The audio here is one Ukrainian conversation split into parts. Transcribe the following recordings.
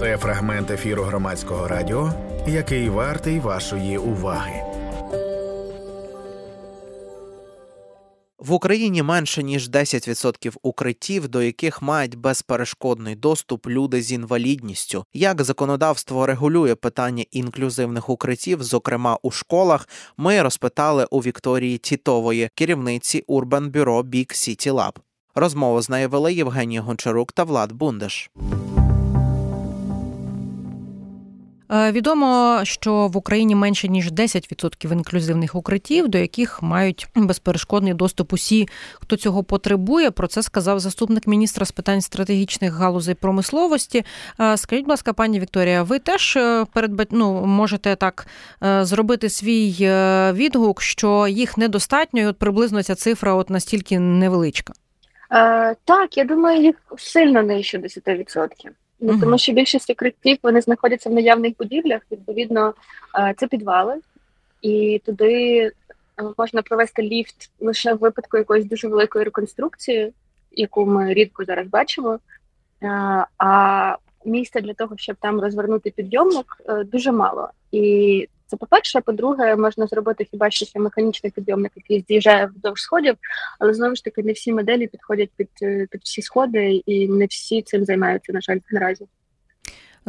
Це фрагмент ефіру громадського радіо, який вартий вашої уваги. В Україні менше ніж 10% укриттів, до яких мають безперешкодний доступ люди з інвалідністю. Як законодавство регулює питання інклюзивних укриттів, зокрема у школах, ми розпитали у Вікторії Тітової, керівниці Urban Bureau Big City Lab. Розмову з нею вели Євгеній Гончарук та Влад Бундиш. Відомо, що в Україні менше ніж 10% інклюзивних укриттів, до яких мають безперешкодний доступ усі, хто цього потребує. Про це сказав заступник міністра з питань стратегічних галузей промисловості. Е, скажіть, будь ласка, пані Вікторія, ви теж е, передбать... ну, можете так зробити свій відгук, що їх недостатньо, і от приблизно ця цифра от настільки невеличка. Е, Так, я думаю, їх сильно нижче 10%. Ну, Тому що більшість укриттів вони знаходяться в наявних будівлях, відповідно, е, це підвали, і туди е, можна провести ліфт лише в випадку якоїсь дуже великої реконструкції, яку ми рідко зараз бачимо. Е, а місця для того, щоб там розвернути підйомник, дуже мало. І це по-перше, по-друге, можна зробити хіба що ще механічний підйомник, який з'їжджає вздовж сходів, але знову ж таки не всі моделі підходять під, під всі сходи, і не всі цим займаються, на жаль, наразі.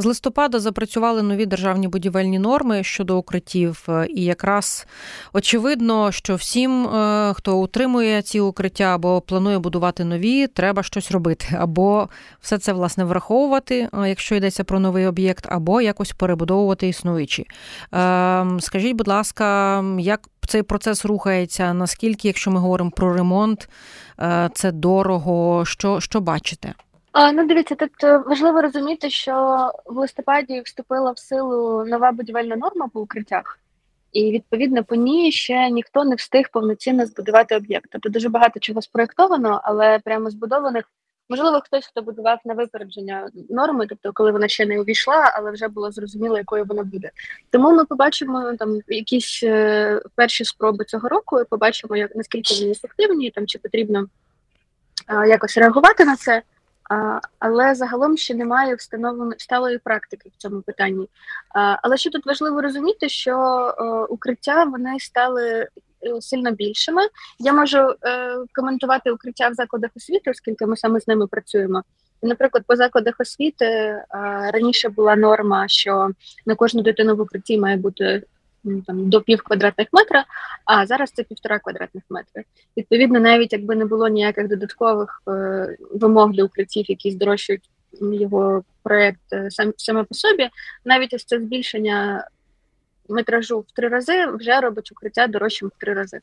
З листопада запрацювали нові державні будівельні норми щодо укриттів, е, і якраз очевидно, що всім, е, хто утримує ці укриття або планує будувати нові, треба щось робити, або все це власне враховувати, е, якщо йдеться про новий об'єкт, або якось перебудовувати існуючі. Скажіть, будь ласка, як цей процес рухається? Наскільки, якщо ми говоримо про ремонт, це дорого? Що, Що бачите? А, Ну, дивіться, тут е, важливо розуміти, що в листопаді вступила в силу нова будівельна норма по укриттях, і відповідно по ній ще ніхто не встиг повноцінно збудувати об'єкт. Тобто дуже багато чого спроєктовано, але прямо збудованих. Можливо, хтось, хто будував на випередження норми, тобто коли вона ще не увійшла, але вже було зрозуміло, якою вона буде. Тому ми побачимо там якісь е, перші спроби цього року, і побачимо, як наскільки вони ефективні, там чи потрібно е, якось реагувати на це. Але загалом ще немає встановленої сталої практики в цьому питанні. Але що тут важливо розуміти, що укриття вони стали е, сильно більшими. Я можу е, коментувати укриття в закладах освіти, оскільки ми саме з ними працюємо. Наприклад, по закладах освіти раніше була норма, що на кожну дитину в укритті має бути там до пів квадратних метра, а зараз це півтора квадратних метри. Відповідно, навіть якби не було ніяких додаткових е, вимог для укриттів, які здорожчують його проект е, сам саме по собі, навіть ось це збільшення метражу в три рази вже робить укриття дорожчим в три рази.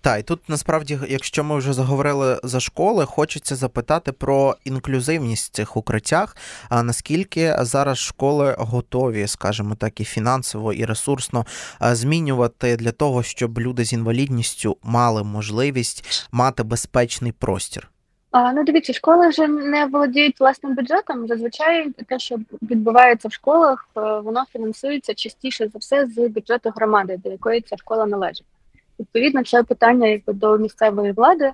Так, і тут насправді, якщо ми вже заговорили за школи, хочеться запитати про інклюзивність в цих укриттях. А наскільки зараз школи готові, скажімо так, і фінансово, і ресурсно змінювати для того, щоб люди з інвалідністю мали можливість мати безпечний простір? А, Ну, дивіться, школи вже не володіють власним бюджетом. Зазвичай те, що відбувається в школах, е, воно фінансується частіше за все з бюджету громади, до якої ця школа належить. Відповідно, це питання якби до місцевої влади.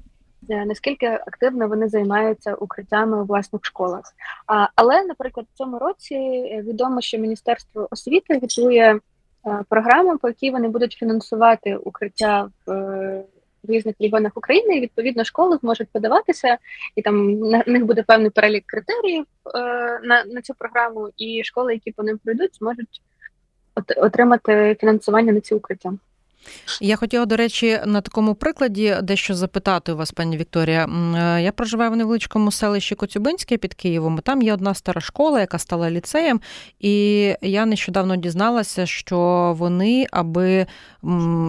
Е, наскільки активно вони займаються укриттями у власних школах? А, Але, наприклад, в цьому році е, відомо, що Міністерство освіти готує е, програму, по якій вони будуть фінансувати укриття в різних регіонах України. і Відповідно, школи зможуть подаватися, і там на них буде певний перелік критеріїв на, на цю програму. І школи, які по ним пройдуть, зможуть отримати фінансування на ці укриття. Я хотіла, до речі, на такому прикладі дещо запитати у вас, пані Вікторія. Е, я проживаю в невеличкому селищі Коцюбинське під Києвом. Там є одна стара школа, яка стала ліцеєм, і я нещодавно дізналася, що вони, аби,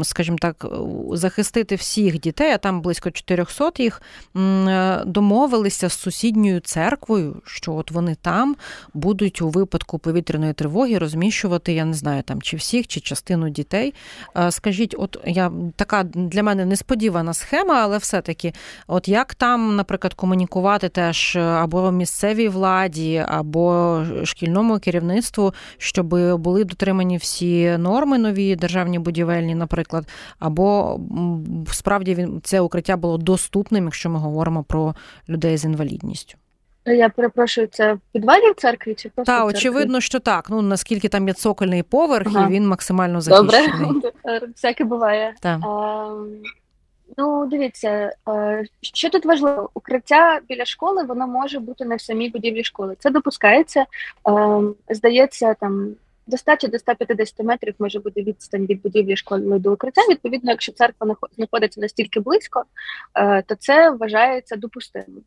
скажімо так, захистити всіх дітей, а там близько 400 їх, е, домовилися з сусідньою церквою, що от вони там будуть у випадку повітряної тривоги розміщувати, я не знаю, там чи всіх, чи частину дітей. Е, скажіть скажіть, от я така для мене несподівана схема, але все-таки, от як там, наприклад, комунікувати теж або місцевій владі, або шкільному керівництву, щоб були дотримані всі норми нові державні будівельні, наприклад, або справді це укриття було доступним, якщо ми говоримо про людей з інвалідністю. Я перепрошую, це в підвалі в церкві чи просто Так, очевидно, що так. Ну наскільки там є цокольний поверх, Ага. і він максимально Добре, всяке буває. Та. А, Ну, дивіться, е, що тут важливо, укриття біля школи воно може бути не в самій будівлі школи. Це допускається. Ем, Здається, там до 100 чи до 150 метрів може бути відстань від будівлі школи до укриття. Відповідно, якщо церква нахо- знаходиться настільки близько, е, то це вважається допустимим.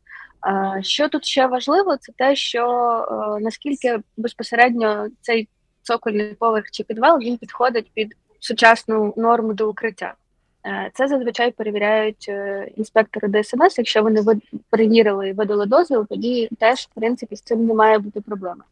Е, Що тут ще важливо, це те, що е, наскільки безпосередньо цей цокольний поверх чи підвал він підходить під сучасну норму до укриття. Це зазвичай перевіряють інспектори ДСНС. Якщо вони перевірили і видали дозвіл, тоді теж в принципі з цим не має бути проблеми.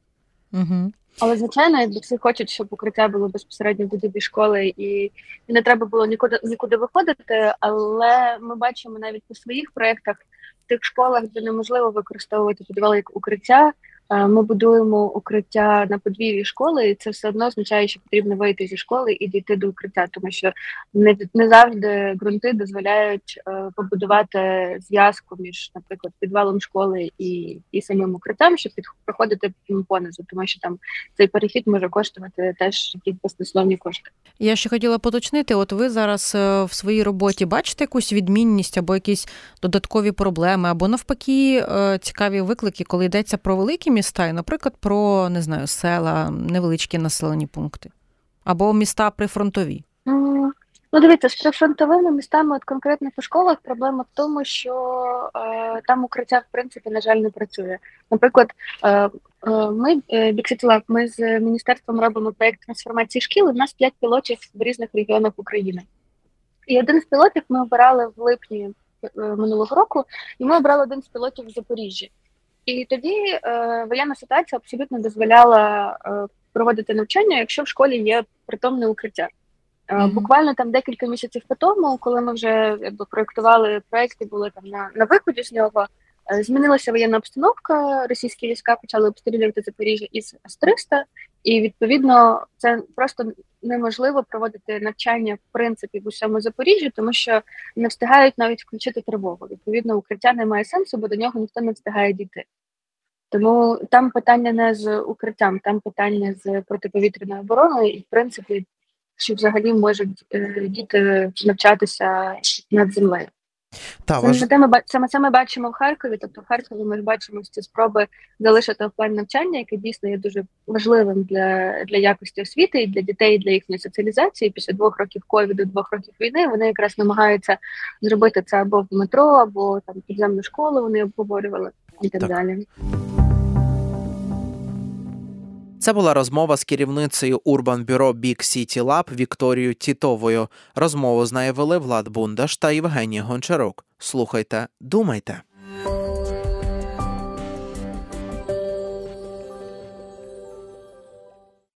Угу. Але звичайно, якби всі хочуть, щоб укриття було безпосередньо в будівлі школи і, не треба було нікуди нікуди виходити. Але ми бачимо навіть по своїх проєктах в тих школах, де неможливо використовувати підвал як укриття. Е, Ми будуємо укриття на подвір'ї школи, і це все одно означає, що потрібно вийти зі школи і дійти до укриття, тому що не, не завжди ґрунти дозволяють е, побудувати зв'язку між, наприклад, підвалом школи і, і самим укриттям, щоб під, проходити понизу, тому що там цей перехід може коштувати теж якісь баснословні кошти. Я ще хотіла поточнити: от ви зараз е, в своїй роботі бачите якусь відмінність або якісь додаткові проблеми, або навпаки, цікаві виклики, коли йдеться про великі міста, і, наприклад, про не знаю, села, невеличкі населені пункти, або міста прифронтові. М, Ну, дивіться, з прифронтовими містами, от конкретно по школах, проблема в тому, що е, там укриття, в принципі, на жаль, не працює. Наприклад, е, е, ми е, Big ми з міністерством робимо проєкт трансформації шкіл. і В нас п'ять пілотів в різних регіонах України. І один з пілотів ми обирали в липні е, минулого року, і ми обрали один з пілотів в Запоріжжі. І тоді е, воєнна ситуація абсолютно дозволяла е, проводити навчання, якщо в школі є притомне укриття. Е, Мгм. Буквально там декілька місяців по тому, коли ми вже якби проектували проєкт і були там на, на виході з нього, е, змінилася воєнна обстановка. Російські війська почали обстрілювати Запоріжжя із С-300, і відповідно це просто неможливо проводити навчання в принципі в усьому Запоріжжі, тому що не встигають навіть включити тривогу. Відповідно, укриття не має сенсу, бо до нього ніхто не встигає дійти. Тому там питання не з укриттям, там питання з протиповітряною обороною, і в принципі, чи взагалі можуть е, діти навчатися над землею. Та Це, важ... те ми саме це ми бачимо в Харкові. Тобто в Харкові ми ж бачимо ці спроби залишити офлайн навчання, яке дійсно є дуже важливим для, для якості освіти і для дітей, і для їхньої соціалізації. Після двох років ковіду, двох років війни вони якраз намагаються зробити це або в метро, або там підземну школу. Вони обговорювали і так, Так. далі. Це була розмова з керівницею Bureau Big City Lab Вікторією Тітовою. Розмову з нею вели Влад Бундаш та Євгеній Гончарук. Слухайте, думайте.